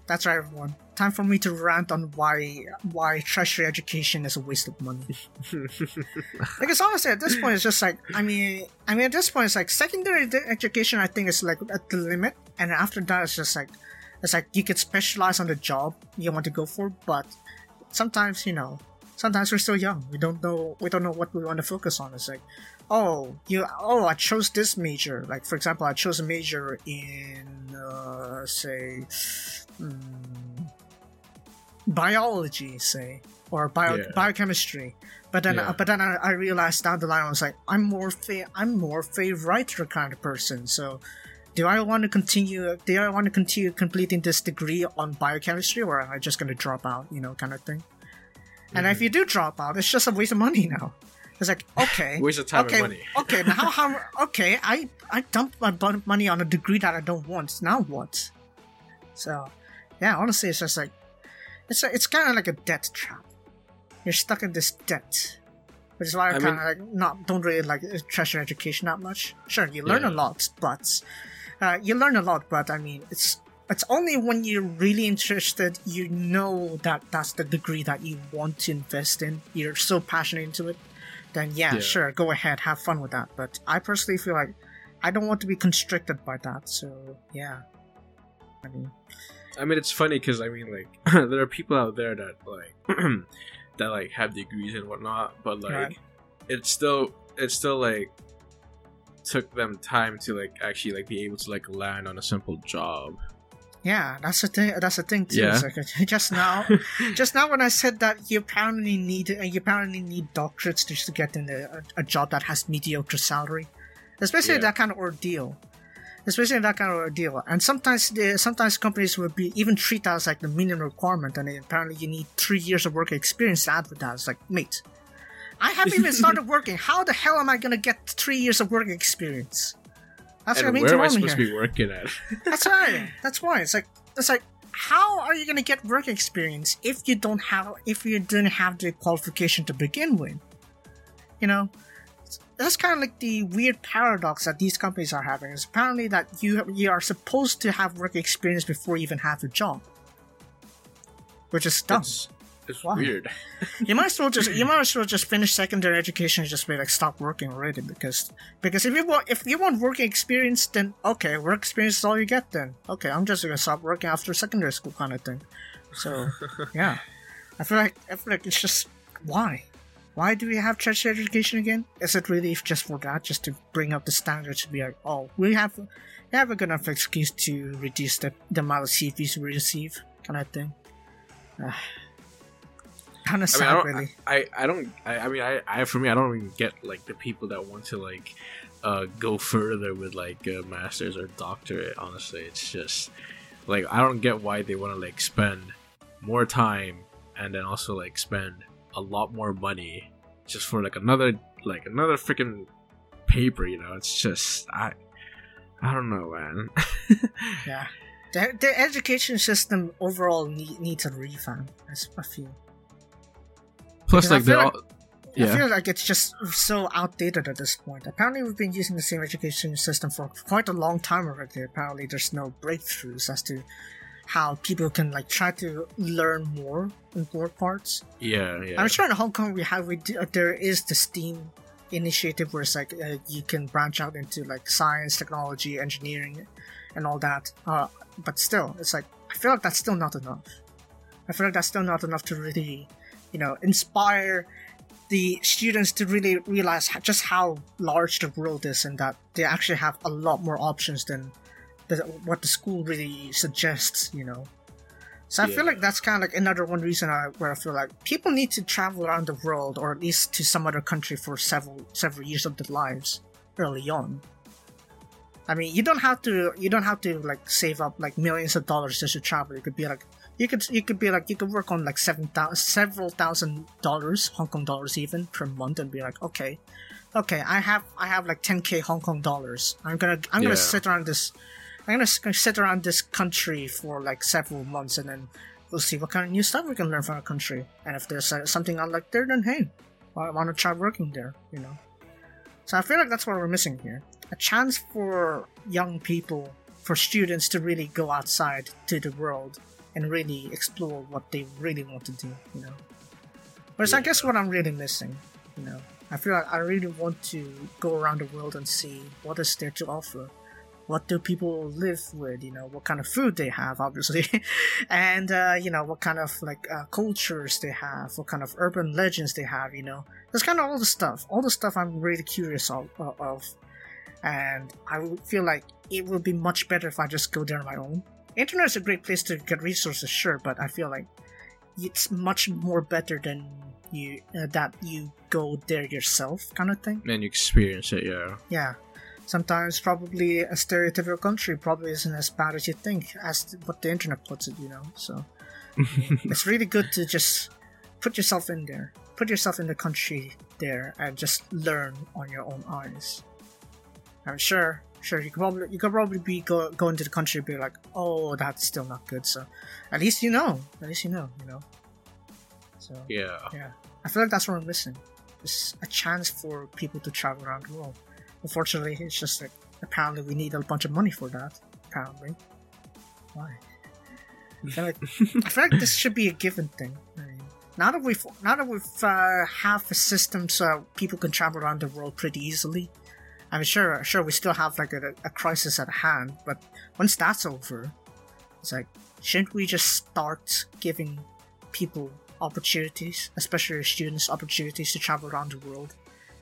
[SPEAKER 1] that's right, everyone. Time for me to rant on why why tertiary education is a waste of money. because honestly, at this point, it's just like I mean, I mean, at this point, it's like secondary education. I think is like at the limit, and after that, it's just like it's like you could specialize on the job you want to go for, but sometimes you know, sometimes we're still young. We don't know we don't know what we want to focus on. It's like, oh, you oh, I chose this major. Like for example, I chose a major in uh, say. Mm, biology, say, or bio
[SPEAKER 2] Yeah.
[SPEAKER 1] biochemistry. But then,
[SPEAKER 2] Yeah.
[SPEAKER 1] but then I, I realized down the line, I was like, I'm more fa- I'm more a writer kind of person. So, do I want to continue? Do I want to continue completing this degree on biochemistry, or am I just going to drop out? You know, kind of thing. And if you do drop out, it's just a waste of money now. It's like okay,
[SPEAKER 2] Waste of time
[SPEAKER 1] okay,
[SPEAKER 2] and money.
[SPEAKER 1] okay. Now how, how? Okay, I I dumped my money on a degree that I don't want. Now what? So, yeah, honestly, it's just like it's a, it's kind of like a debt trap. You're stuck in this debt, which is why I,
[SPEAKER 2] I
[SPEAKER 1] kind of like not don't really like tertiary education that much. Sure, you learn a lot, but uh, you learn a lot, but I mean, it's it's only when you're really interested, you know that that's the degree that you want to invest in. You're so passionate into it, then yeah,
[SPEAKER 2] Yeah.
[SPEAKER 1] sure, go ahead, have fun with that. But I personally feel like I don't want to be constricted by that. So yeah, I mean,
[SPEAKER 2] I mean, it's funny because I mean, like, there are people out there that like that like have degrees and whatnot, but like,
[SPEAKER 1] Right.
[SPEAKER 2] it's still it's still like took them time to like actually like be able to like land on a simple job.
[SPEAKER 1] Yeah, that's the thing. That's the thing too.
[SPEAKER 2] Yeah.
[SPEAKER 1] Like, just now, just now when I said that you apparently need uh, you apparently need doctorates just to get in a, a job that has mediocre salary, especially
[SPEAKER 2] Yeah.
[SPEAKER 1] that kind of ordeal. Especially that kind of deal. and sometimes the, sometimes companies will be even treat that as like the minimum requirement, and apparently you need three years of work experience to advertise. Like, mate, I haven't even started working. How the hell am I gonna get three years of work experience? That's what I mean
[SPEAKER 2] where am I supposed
[SPEAKER 1] here.
[SPEAKER 2] to be working at?
[SPEAKER 1] That's right. That's why it's like it's like how are you gonna get work experience if you don't have if you didn't have the qualification to begin with? You know, that's kind of like the weird paradox that these companies are having. Is apparently that you you are supposed to have work experience before you even have a job, which is dumb.
[SPEAKER 2] It's, it's
[SPEAKER 1] Why?
[SPEAKER 2] weird.
[SPEAKER 1] you might as well just you might as well just finish secondary education and just be like stop working already because because if you want if you want working experience then okay work experience is all you get then okay I'm just gonna stop working after secondary school kind of thing so yeah I feel like I feel like it's just why why do we have tertiary education again? Is it really just for that just to bring up the standards to be like oh we have we have a good enough excuse to reduce the, the amount of CVs we receive kind of thing. Kind of
[SPEAKER 2] I mean,
[SPEAKER 1] sad
[SPEAKER 2] I don't,
[SPEAKER 1] really.
[SPEAKER 2] I, I don't, I, I mean, I, I, for me, I don't even get like the people that want to like uh, go further with like a master's or doctorate. Honestly, it's just like I don't get why they want to like spend more time and then also like spend a lot more money just for like another like another freaking paper. You know, it's just I, I don't know, man.
[SPEAKER 1] Yeah. The, the education system overall need, needs a revamp, I s- I feel.
[SPEAKER 2] Plus,
[SPEAKER 1] Because I
[SPEAKER 2] like they're
[SPEAKER 1] feel
[SPEAKER 2] all.
[SPEAKER 1] I feel like it's just so outdated at this point. Apparently, we've been using the same education system for quite a long time already. Apparently, there's no breakthroughs as to how people can like try to learn more in more parts.
[SPEAKER 2] yeah, yeah.
[SPEAKER 1] I'm sure in Hong Kong we have we do, there is the STEAM initiative where it's like uh, you can branch out into like science, technology, engineering, and all that. Uh, but still, it's like I feel like that's still not enough. I feel like that's still not enough to really, you know, inspire the students to really realize just how large the world is and that they actually have a lot more options than the, what the school really suggests. You know. So I feel like that's kind of like another one reason I, where I feel like people need to travel around the world or at least to some other country for several several years of their lives early on. I mean, you don't have to you don't have to like save up like millions of dollars just to travel. You could be like you could you could be like you could work on like seven thousand several thousand dollars Hong Kong dollars even per month and be like okay, okay, I have I have like 10k Hong Kong dollars. I'm gonna I'm
[SPEAKER 2] Yeah.
[SPEAKER 1] gonna sit around this. I'm gonna s- sit around this country for like several months, and then we'll see what kind of new stuff we can learn from our country. And if there's uh, something I like there, then hey, I want to try working there. You know. So I feel like that's what we're missing here: a chance for young people, for students to really go outside to the world and really explore what they really want to do. You know. Whereas I guess what I'm really missing, you know, I feel like I really want to go around the world and see what is there to offer. What do people live with? You know, what kind of food they have, obviously, and uh, you know what kind of like uh, cultures they have, what kind of urban legends they have. You know, there's kind of all the stuff, all the stuff I'm really curious of, of, and I feel like it would be much better if I just go there on my own. Internet is a great place to get resources, sure, but I feel like it's much more better than you uh, that you go there yourself, kind of thing.
[SPEAKER 2] And you experience it, yeah.
[SPEAKER 1] Yeah. Sometimes probably a stereotypical country probably isn't as bad as you think, as what the internet puts it, you know. So it's really good to just put yourself in there, put yourself in the country there, and just learn on your own eyes. I'm sure, sure you could probably you could probably be go, go into the country and be like, oh, that's still not good. So at least you know, at least you know, you know. So
[SPEAKER 2] Yeah.
[SPEAKER 1] yeah, I feel like that's what we're missing. Just a chance for people to travel around the world. Unfortunately, it's just like apparently we need a bunch of money for that. Apparently, why? I feel like I this should be a given thing. I mean, now that we've now that we've uh, have a system so people can travel around the world pretty easily. I'm sure sure we still have like a, a crisis at hand, but once that's over, it's like shouldn't we just start giving people opportunities, especially students, opportunities to travel around the world,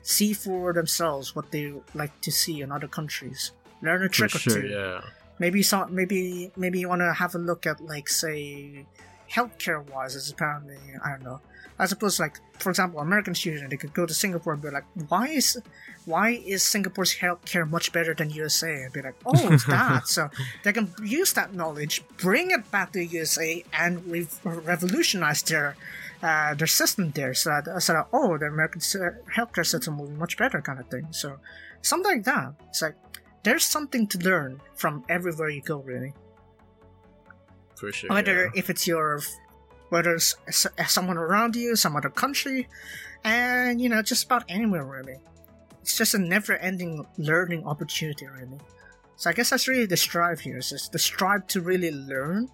[SPEAKER 1] see for themselves what they like to see in other countries, learn a
[SPEAKER 2] For
[SPEAKER 1] trick or
[SPEAKER 2] sure,
[SPEAKER 1] two.
[SPEAKER 2] yeah.
[SPEAKER 1] Maybe some, maybe maybe you want to have a look at like say healthcare wise. As apparently I don't know. I suppose like for example, American student they could go to Singapore and be like, why is why is Singapore's healthcare much better than USA? And be like, oh, it's that. so they can use that knowledge, bring it back to USA, and re- revolutionize their uh, their system there. So that, uh, so that oh, the American uh, healthcare system will be much better, kind of thing. So something like that. It's like there's something to learn from everywhere you go, really.
[SPEAKER 2] For sure.
[SPEAKER 1] Whether
[SPEAKER 2] yeah.
[SPEAKER 1] if it's your, whether it's uh, someone around you, some other country, and you know just about anywhere really. It's just a never-ending learning opportunity, really. So I guess that's really the strive here. Is just the strive to really learn,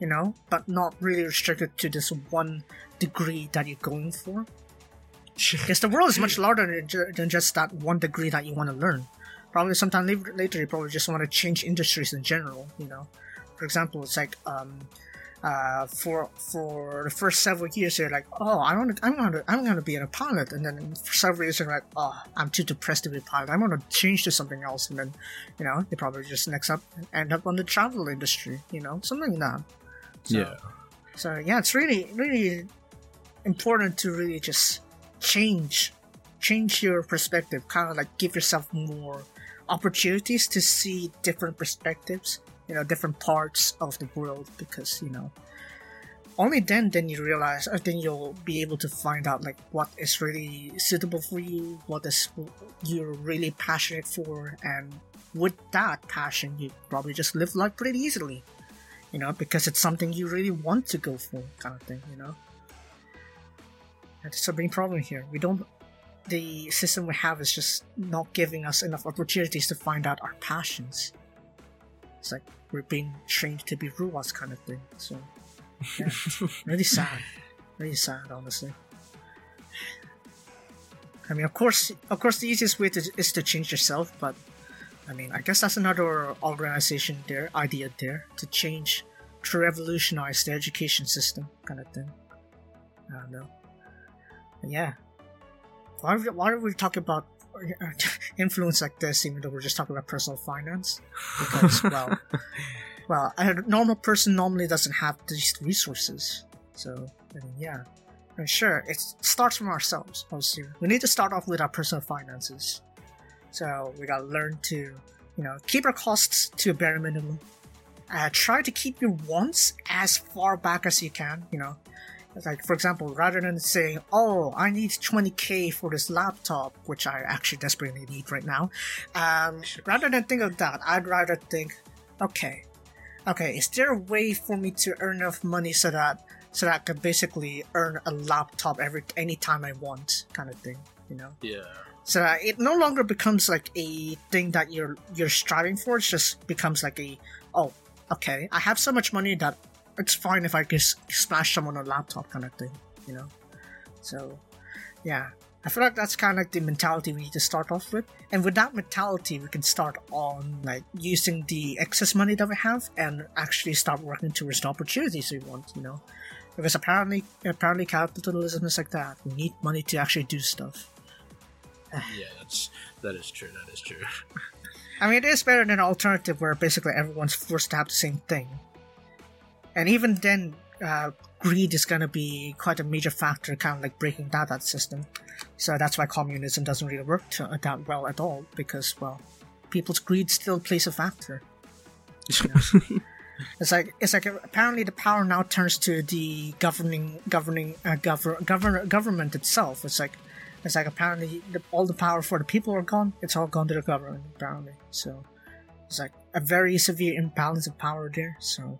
[SPEAKER 1] you know, but not really restricted to this one degree that you're going for. Because the world is much larger than, just that one degree that you want to learn. Probably sometime later, you probably just want to change industries in general. You know, for example, it's like um, uh, for for the first several years you're like, oh, I want to, I'm to, I'm to be a pilot, and then for several years you're like, oh, I'm too depressed to be a pilot. I'm to change to something else, and then you know you probably just next up end up on the travel industry. You know, something like that. So,
[SPEAKER 2] yeah.
[SPEAKER 1] so yeah, it's really really important to really just change change your perspective, kind of like give yourself more opportunities to see different perspectives, you know, different parts of the world because, you know, only then then you realize or then you'll be able to find out like what is really suitable for you, what is you're really passionate for and with that passion you probably just live life pretty easily you know, because it's something you really want to go for, kind of thing, you know. That's a big problem here. We don't. The system we have is just not giving us enough opportunities to find out our passions. It's like we're being trained to be robots, kind of thing. So, yeah, really sad. Really sad, honestly. I mean, of course, of course, the easiest way to, is to change yourself, but I mean, I guess that's another organization there, idea there, to change, to revolutionize the education system, kind of thing. I don't know. But yeah. Why, are we- why are we talking about influence like this, even though we're just talking about personal finance? Because, well, well, a normal person normally doesn't have these resources. So, I mean, yeah. Mean, sure, it starts from ourselves, obviously. We need to start off with our personal finances. So we gotta learn to, you know, keep our costs to a bare minimum. Uh, try to keep your wants as far back as you can. You know, Like, for example, rather than saying, oh, I need 20k for this laptop, which I actually desperately need right now, um, rather than think of that, I'd rather think, okay, okay, is there a way for me to earn enough money so that so that I can basically earn a laptop every anytime I want, kind of thing, you know?
[SPEAKER 2] Yeah.
[SPEAKER 1] So that it no longer becomes like a thing that you're you're striving for. It just becomes like a oh, okay, I have so much money that it's fine if I just smash someone on a laptop kind of thing, you know? So, yeah. I feel like that's kind of like the mentality we need to start off with. And with that mentality, we can start on like using the excess money that we have and actually start working towards the opportunities we want, you know? Because apparently, apparently capitalism is like that. We need money to actually do stuff.
[SPEAKER 2] Yeah, that's that is true. That is true.
[SPEAKER 1] I mean, it is better than an alternative where basically everyone's forced to have the same thing. And even then, uh, greed is going to be quite a major factor, kind of like breaking down that system. So that's why communism doesn't really work to, uh, that well at all, because, well, people's greed still plays a factor. it's like it's like apparently the power now turns to the governing governing uh, govern, govern government itself. It's like it's like apparently the, all the power for the people are gone. It's all gone to the government apparently. So it's like a very severe imbalance of power there. So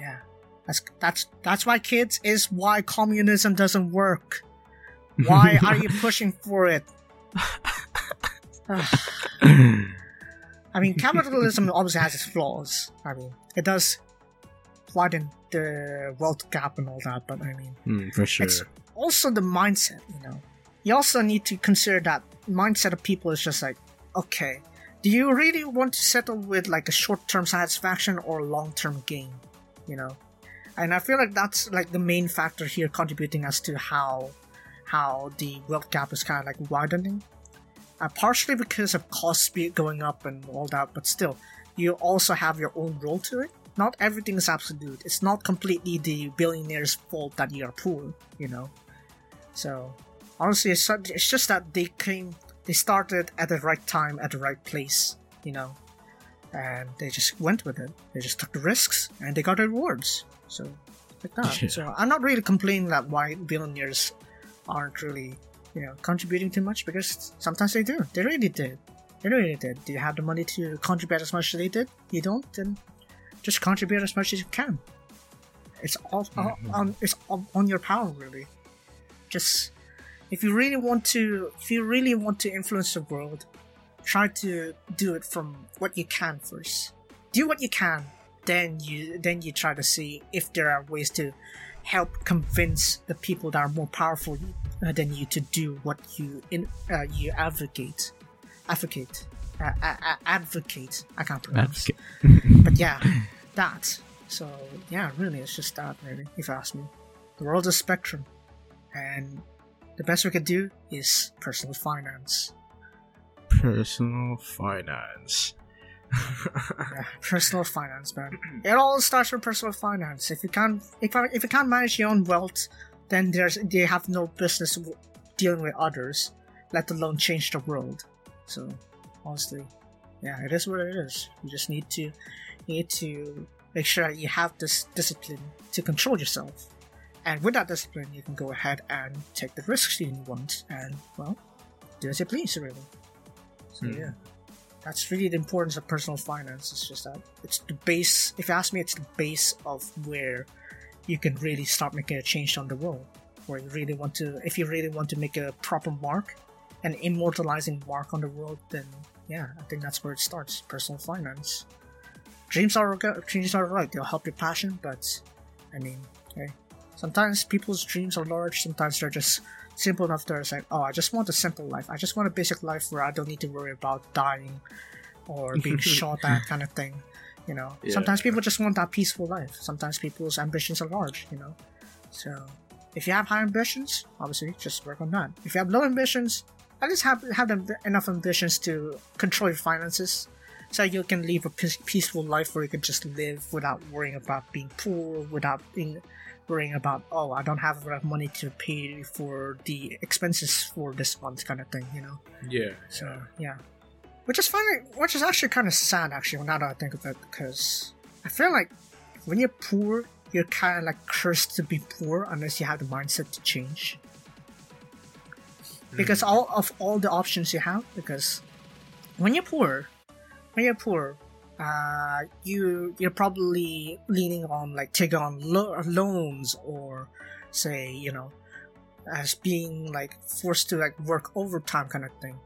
[SPEAKER 1] yeah, that's that's that's why kids is why communism doesn't work. Why are you pushing for it? I mean, capitalism obviously has its flaws. I mean, it does widen the wealth gap and all that, but I mean,
[SPEAKER 2] Mm, for sure.
[SPEAKER 1] it's also the mindset, you know. You also need to consider that mindset of people is just like, okay, do you really want to settle with like a short term satisfaction or long term gain? You know? And I feel like that's like the main factor here contributing as to how how the wealth gap is kind of like widening. Uh, partially because of cost be going up and all that, but still, you also have your own role to it. Not everything is absolute. It's not completely the billionaire's fault that you are poor, you know. So honestly, it's, it's just that they came, they started at the right time at the right place, you know, and they just went with it. They just took the risks and they got the rewards. So like that.
[SPEAKER 2] Yeah.
[SPEAKER 1] So I'm not really complaining that why billionaires aren't really, you know, contributing too much because sometimes they do. They really did. They really did. Do you have the money to contribute as much as they did? You don't, then just contribute as much as you can. It's all, all mm-hmm. on it's all on your power really. Just if you really want to if you really want to influence the world, try to do it from what you can first. Do what you can, then you then you try to see if there are ways to help convince the people that are more powerful uh, than you to do what you in uh, you advocate advocate uh, advocate i can't pronounce
[SPEAKER 2] Advocate.
[SPEAKER 1] but yeah that so yeah really it's just that really if you ask me the world's a spectrum and the best we could do is personal finance.
[SPEAKER 2] Personal finance.
[SPEAKER 1] yeah, personal finance man. It all starts with personal finance. If you can't if, if you can't manage your own wealth then there's they have no business dealing with others let alone change the world. So honestly yeah it is what it is. You just need to you need to make sure that you have this discipline to control yourself and with that discipline you can go ahead and take the risks you want and well do as you please really so
[SPEAKER 2] Hmm.
[SPEAKER 1] yeah that's really the importance of personal finance. It's just that it's the base. If you ask me, it's the base of where you can really start making a change on the world. Where you really want to, if you really want to make a proper mark, an immortalizing mark on the world, then yeah, I think that's where it starts. Personal finance. Dreams are dreams are right. They'll help your passion, but I mean, hey, sometimes people's dreams are large. Sometimes they're just simple enough to say, oh, I just want a simple life. I just want a basic life where I don't need to worry about dying or being shot at kind of thing. You know,
[SPEAKER 2] Yeah.
[SPEAKER 1] sometimes people just want that peaceful life. Sometimes people's ambitions are large, you know. So if you have high ambitions, obviously just work on that. If you have low ambitions, at least have have them enough ambitions to control your finances, so you can live a peaceful life where you can just live without worrying about being poor, without being worrying about oh I don't have enough money to pay for the expenses for this month kind of thing, you know.
[SPEAKER 2] Yeah.
[SPEAKER 1] So yeah, which is funny, which is actually kind of sad actually. Now that I think of it, because I feel like when you're poor, you're kind of like cursed to be poor unless you have the mindset to change. Hmm. Because all of all the options you have, because when you're poor, when you're poor, uh, you you're probably leaning on like taking on lo- loans or say you know as being like forced to like work overtime kind of thing.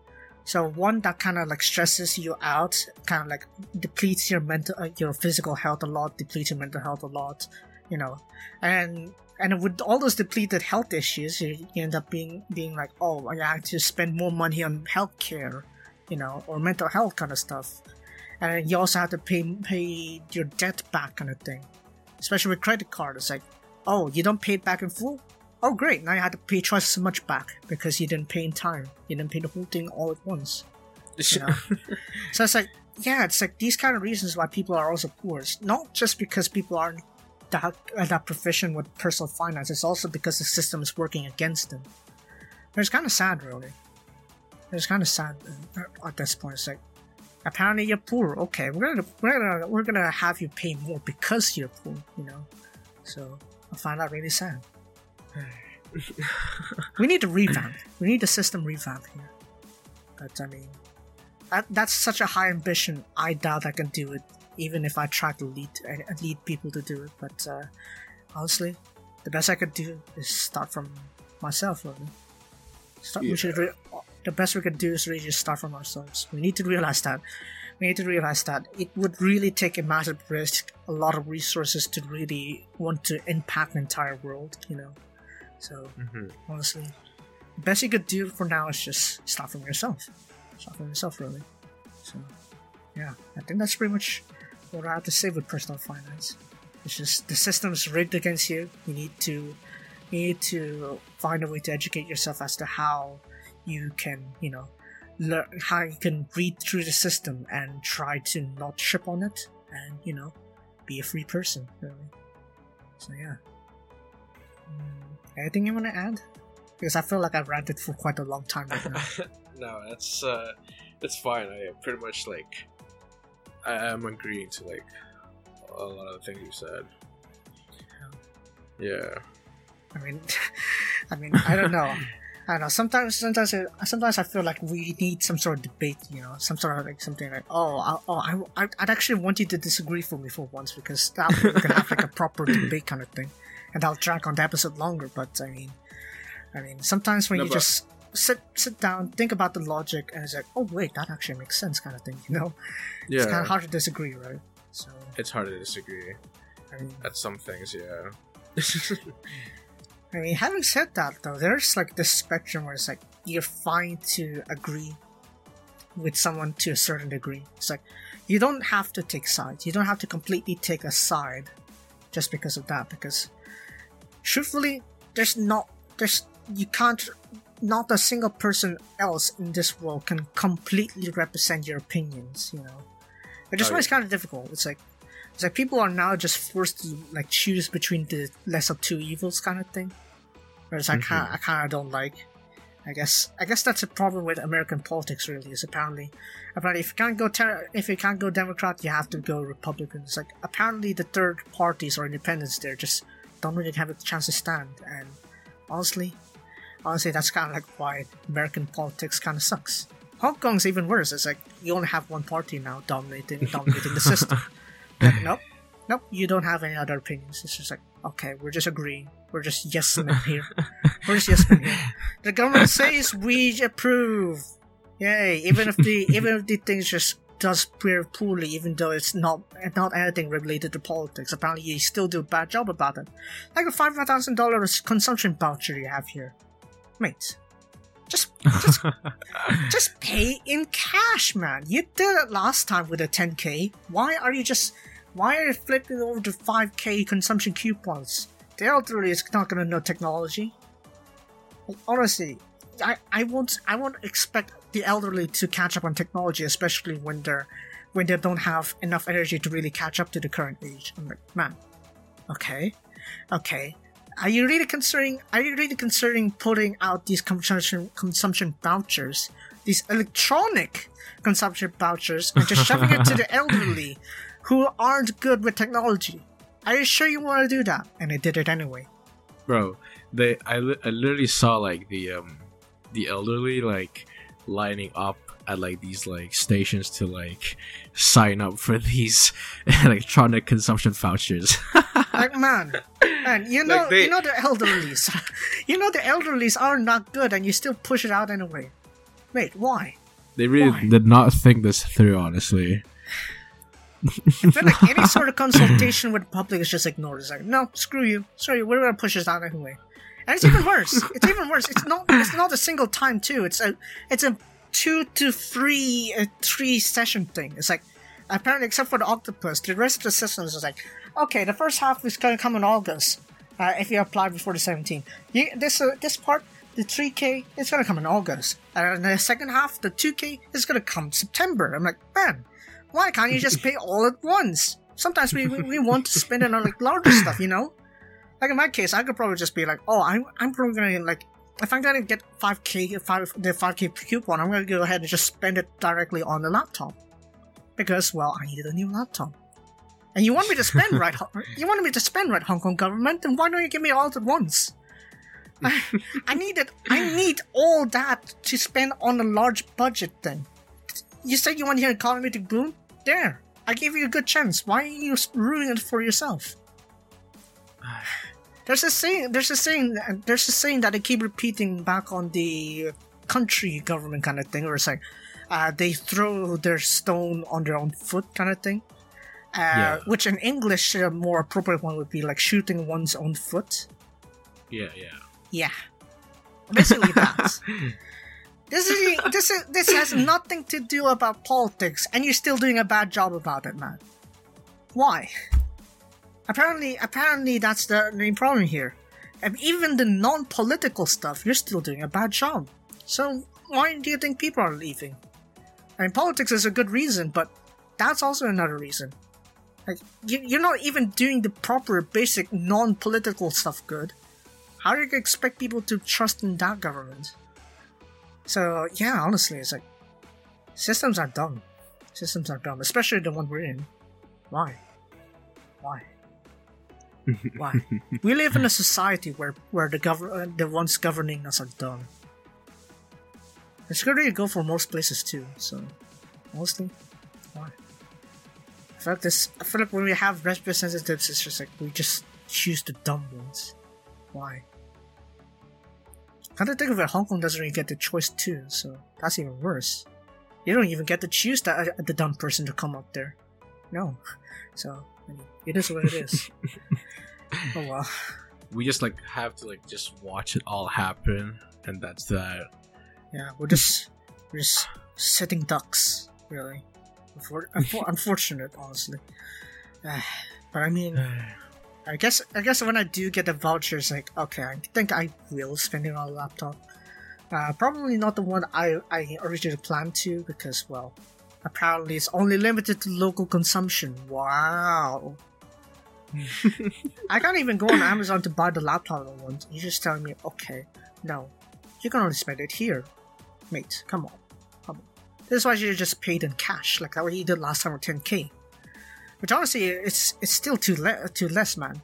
[SPEAKER 1] So one that kind of like stresses you out, kind of like depletes your mental, uh, your physical health a lot, depletes your mental health a lot, you know, and and with all those depleted health issues, you, you end up being being like, oh, I have to spend more money on healthcare, you know, or mental health kind of stuff, and you also have to pay pay your debt back kind of thing, especially with credit card. It's like, oh, you don't pay it back in full. Oh, great! Now you have to pay twice as much back because you didn't pay in time. You didn't pay the whole thing all at once. You know? so it's like, yeah, it's like these kind of reasons why people are also poor. It's not just because people aren't that that proficient with personal finance. It's also because the system is working against them. It's kind of sad, really. It's kind of sad uh, at this point. It's like, apparently you're poor. Okay, we're gonna we're gonna we're gonna have you pay more because you're poor. You know, so I find that really sad. we need to revamp. We need the system revamp here. But I mean, that, that's such a high ambition. I doubt I can do it, even if I try to lead lead people to do it. But uh, honestly, the best I could do is start from myself. Really. Start,
[SPEAKER 2] Yeah.
[SPEAKER 1] we should re- the best we could do is really just start from ourselves. We need to realize that. We need to realize that it would really take a massive risk, a lot of resources to really want to impact the entire world. You know, so
[SPEAKER 2] Mhm.
[SPEAKER 1] honestly, the best you could do for now is just start from yourself. Start from yourself, really. So, yeah, I think that's pretty much what I have to say with personal finance. It's just the system is rigged against you. You need to, you need to find a way to educate yourself as to how you can, you know, learn how you can read through the system and try to not trip on it, and you know, be a free person, really. So yeah. Mm, anything you want to add? Because I feel like I've ranted for quite a long time right now.
[SPEAKER 2] no, that's uh, that's fine. I pretty much like I am agreeing to like a lot of the things you said. Yeah.
[SPEAKER 1] I mean, I mean, I don't know. I don't know. Sometimes, sometimes, sometimes I feel like we need some sort of debate. You know, some sort of like something like, oh, I, oh, I, I'd actually want you to disagree for me for once because that we can have like a proper debate kind of thing, and I'll drag on the episode longer. But I mean, I mean, sometimes when
[SPEAKER 2] No,
[SPEAKER 1] you
[SPEAKER 2] but-
[SPEAKER 1] just sit sit down, think about the logic, and it's like, oh wait, that actually makes sense, kind of thing. You know,
[SPEAKER 2] Yeah.
[SPEAKER 1] it's kind of hard to disagree, right? So,
[SPEAKER 2] It's hard to disagree
[SPEAKER 1] I mean,
[SPEAKER 2] at some things. Yeah.
[SPEAKER 1] I mean, having said that, though, there's like this spectrum where it's like you're fine to agree with someone to a certain degree. It's like you don't have to take sides. You don't have to completely take a side just because of that. Because truthfully, there's not there's you can't not a single person else in this world can completely represent your opinions. You know, which is why it's kind of difficult. It's like it's like people are now just forced to like choose between the less of two evils kind of thing. Whereas I mm-hmm. kind I kind of don't like. I guess I guess that's a problem with American politics. Really, is apparently apparently if you can't go ter- if you can't go Democrat, you have to go Republican. It's like apparently the third parties or independents there just don't really have a chance to stand. And honestly, honestly, that's kind of like why American politics kind of sucks. Hong Kong's even worse. It's like you only have one party now dominating dominating the system. Like, nope, nope, you don't have any other opinions. It's just like okay, we're just agreeing. We're just yes men here. We're just yes men here. The government says we approve. Yay! Even if the even if the things just does pretty poorly, even though it's not not anything related to politics, apparently you still do a bad job about it. Like a five thousand dollars consumption voucher you have here, mate. Just just just pay in cash, man. You did it last time with a 10k. Why are you just why are you flipping over to 5k consumption coupons? The elderly is not gonna know technology. Like, honestly, I, I won't I won't expect the elderly to catch up on technology, especially when they're when they don't have enough energy to really catch up to the current age. I'm like, man, okay, okay. Are you really considering? Are you really considering putting out these consumption consumption vouchers, these electronic consumption vouchers, and just shoving it to the elderly, who aren't good with technology? Are you sure you want to do that? And they did it anyway.
[SPEAKER 2] bro they I, li- I literally saw like the um the elderly like lining up at like these like stations to like sign up for these electronic consumption vouchers
[SPEAKER 1] Like man, man, you know,
[SPEAKER 2] Like, they-
[SPEAKER 1] you know the elderlies, you know the elderlies are not good, and you still push it out anyway. Wait, why?
[SPEAKER 2] they really
[SPEAKER 1] Why?
[SPEAKER 2] did not think this through honestly
[SPEAKER 1] I feel like any sort of consultation with the public is just ignored. It's like, no, screw you, Sorry. We're gonna push this out anyway. And it's even worse. It's even worse. It's not. It's not a single time too. It's a. It's a two to three uh, three session thing. It's like apparently, except for the octopus, the rest of the systems is like, okay, the first half is gonna come in August. Uh, if you apply before the 17th, you, this uh, this part, the 3K, it's gonna come in August, and the second half, the 2K, is gonna come September. I'm like, man, why can't you just pay all at once? Sometimes we, we, we want to spend it on like larger stuff, you know? Like in my case, I could probably just be like, oh, I'm, I'm probably gonna like, if I'm gonna get 5k, five, the 5k coupon, I'm gonna go ahead and just spend it directly on the laptop. Because, well, I needed a new laptop. And you want me to spend right, you want me to spend right Hong Kong government, then why don't you give me all at once? I, I needed, I need all that to spend on a large budget then. You said you want your economy to boom? There. I gave you a good chance. Why are you ruining it for yourself? There's a saying. There's a saying. There's a saying that they keep repeating back on the country government kind of thing, or it's like uh, they throw their stone on their own foot kind of thing. Uh,
[SPEAKER 2] Yeah.
[SPEAKER 1] Which in English, a more appropriate one would be like shooting one's own foot.
[SPEAKER 2] yeah yeah
[SPEAKER 1] Yeah. Basically that. This is this is this has nothing to do about politics, and you're still doing a bad job about it, man. Why? Apparently, apparently that's the main problem here. And even the non-political stuff, you're still doing a bad job. So why do you think people are leaving? I mean, politics is a good reason, but that's also another reason. Like, you, you're not even doing the proper, basic, non-political stuff good. How do you expect people to trust in that government? So yeah, honestly, it's like systems are dumb. Systems are dumb, especially the one we're in. Why? Why? Why? we live in a society where where the govern uh, the ones governing us are dumb. It's going to go for most places too. So, mostly, why? I feel like this. I feel like when we have representatives, it's just like we just choose the dumb ones. Why? Come to think of it, Hong Kong doesn't really get the choice too, so that's even worse. You don't even get to choose that uh, the dumb person to come up there. No. So, I mean, it is what it is. oh well.
[SPEAKER 2] we just like have to like just watch it all happen and that's that
[SPEAKER 1] Yeah, we're just we're just sitting ducks, really. Unfor- unfor- unfortunate, honestly. But I mean, I guess I guess when I do get the vouchers, like okay, I think I will spend it on a laptop. Uh, probably not the one I I originally planned to because well, apparently it's only limited to local consumption. Wow. I can't even go on Amazon to buy the laptop I want. You're just telling me, okay, no, you can only spend it here, mate. Come on, come on. This is why you just paid in cash, like what you did last time with 10k. Which honestly, it's it's still too le- too less, man.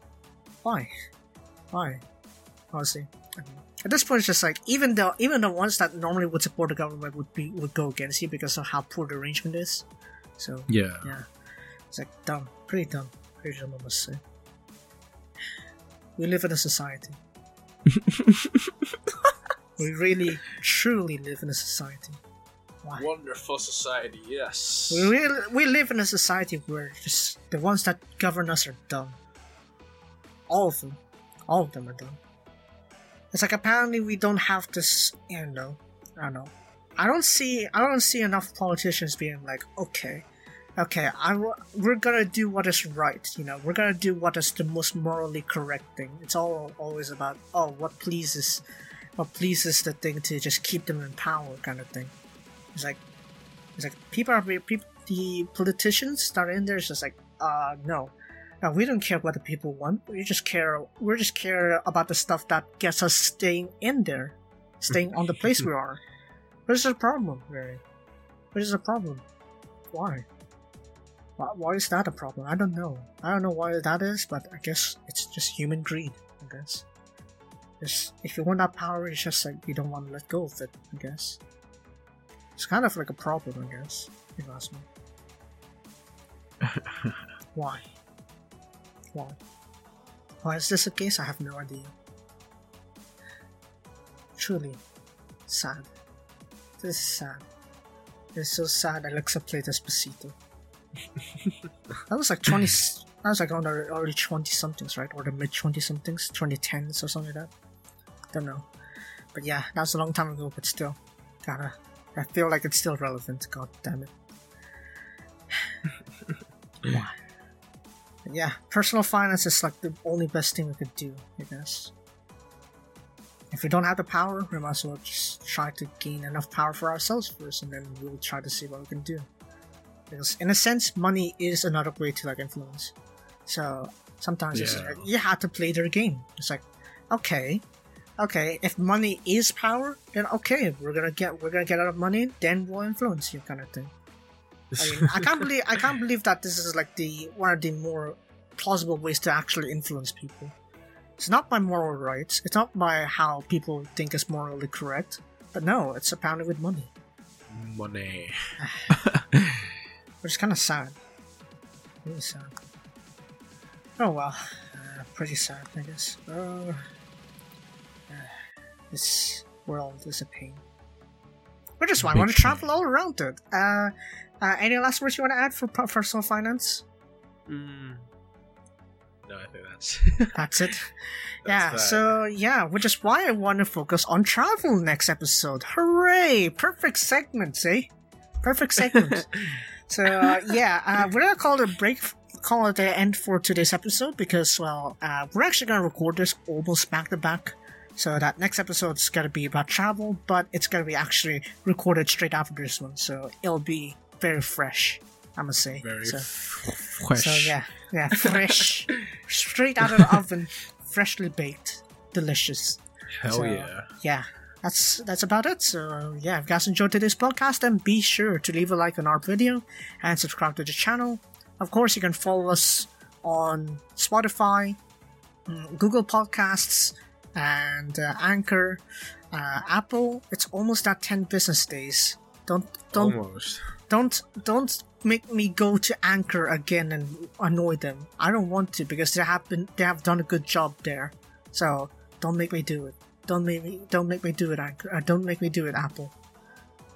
[SPEAKER 1] Why? Why? Honestly, I mean, at this point, it's just like even the even the ones that normally would support the government would be would go against you because of how poor the arrangement is. So
[SPEAKER 2] yeah
[SPEAKER 1] yeah, it's like dumb, pretty dumb, pretty dumb, I must say. We live in a society. we really, truly live in a society. Why?
[SPEAKER 2] wonderful society yes
[SPEAKER 1] We really, we live in a society where just the ones that govern us are dumb. All of them, all of them are dumb. It's like apparently we don't have this. You know, I don't know. I don't see. I don't see enough politicians being like, okay, okay, I we're gonna do what is right. You know, we're gonna do what is the most morally correct thing. It's all always about oh, what pleases, what pleases the thing to just keep them in power, kind of thing. It's like it's like people are people, the politicians that are in there is just like, uh, no, now, we don't care what the people want. We just care. We just care about the stuff that gets us staying in there, staying on the place we are. What is the problem, Mary? What is the problem? Why? Why, why is that a problem? I don't know. I don't know why that is, but I guess it's just human greed. I guess. Just, if you want that power, it's just like you don't want to let go of it. I guess. It's kind of like a problem, I guess. If you ask me. Why? Why? Why is this the case? I have no idea. Truly sad. This is sad. It's so sad Alexa played Despacito. that was like 20. That was like on the early 20 somethings, right? Or the mid 20 somethings, 2010s or something like that. Don't know. But yeah, that was a long time ago, but still. Gotta. I feel like it's still relevant. God damn it. Why? yeah, personal finance is like the only best thing we could do, I guess. If we don't have the power, we might as well just try to gain enough power for ourselves first, and then we'll try to see what we can do. Because in a sense, money is another way to like influence. So sometimes it's
[SPEAKER 2] Yeah.
[SPEAKER 1] like, you have to play their game. It's like, okay, okay, if money is power, then okay, we're gonna get we're gonna get out of money, then we'll influence you, kind of thing. I mean, I can't believe I can't believe that this is like the one of the more plausible ways to actually influence people. It's not by moral rights. It's not by how people think is morally correct. But no, it's apparently with money,
[SPEAKER 2] Money.
[SPEAKER 1] which is kind of sad. Really sad. Oh well, uh, pretty sad, I guess. Uh, uh, this world is a pain. Which is why I want to travel all around it. Uh, uh, any last words you want to add for per- personal finance?
[SPEAKER 2] Mm. No, I think that's.
[SPEAKER 1] That's it. yeah,
[SPEAKER 2] that.
[SPEAKER 1] so yeah, which is why I want to focus on travel next episode. Hooray! Perfect segment, eh? Perfect segment. so uh, yeah, uh, we're gonna call it a break, call it the end for today's episode because well, uh, we're actually gonna record this almost back to back. So that next episode's gonna be about travel, but it's gonna be actually recorded straight after this one, so it'll be very fresh. I must say.
[SPEAKER 2] Very
[SPEAKER 1] So-
[SPEAKER 2] fresh.
[SPEAKER 1] so yeah, yeah, fresh, straight out of the oven, freshly baked, delicious.
[SPEAKER 2] Hell
[SPEAKER 1] so-
[SPEAKER 2] yeah.
[SPEAKER 1] Yeah, that's that's about it. So yeah, if you guys enjoyed today's podcast, then be sure to leave a like on our video and subscribe to the channel. Of course, you can follow us on Spotify, mm, Google Podcasts, and uh, Anchor, uh, Apple. It's almost at ten business days. Don't don't
[SPEAKER 2] Almost.
[SPEAKER 1] don't don't make me go to anchor again and annoy them. I don't want to because they have been they have done a good job there. So don't make me do it. Don't make me don't make me do it anchor uh, don't make me do it apple.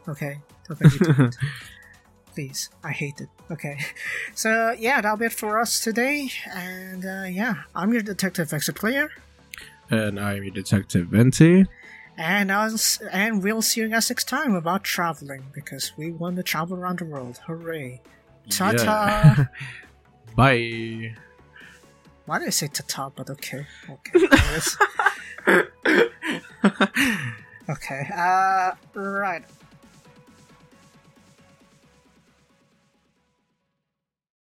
[SPEAKER 1] Okay? Don't make me do it. Please. I hate it. Okay. So yeah that'll be it for us today. And uh, yeah i'm your detective exit player
[SPEAKER 2] and I'm your detective Venti.
[SPEAKER 1] and us and we'll see you guys next time about traveling because we want to travel around the world hooray Ta-ta.
[SPEAKER 2] Yeah. Bye.
[SPEAKER 1] Why did I say ta-ta? But okay, okay, okay. Uh, right.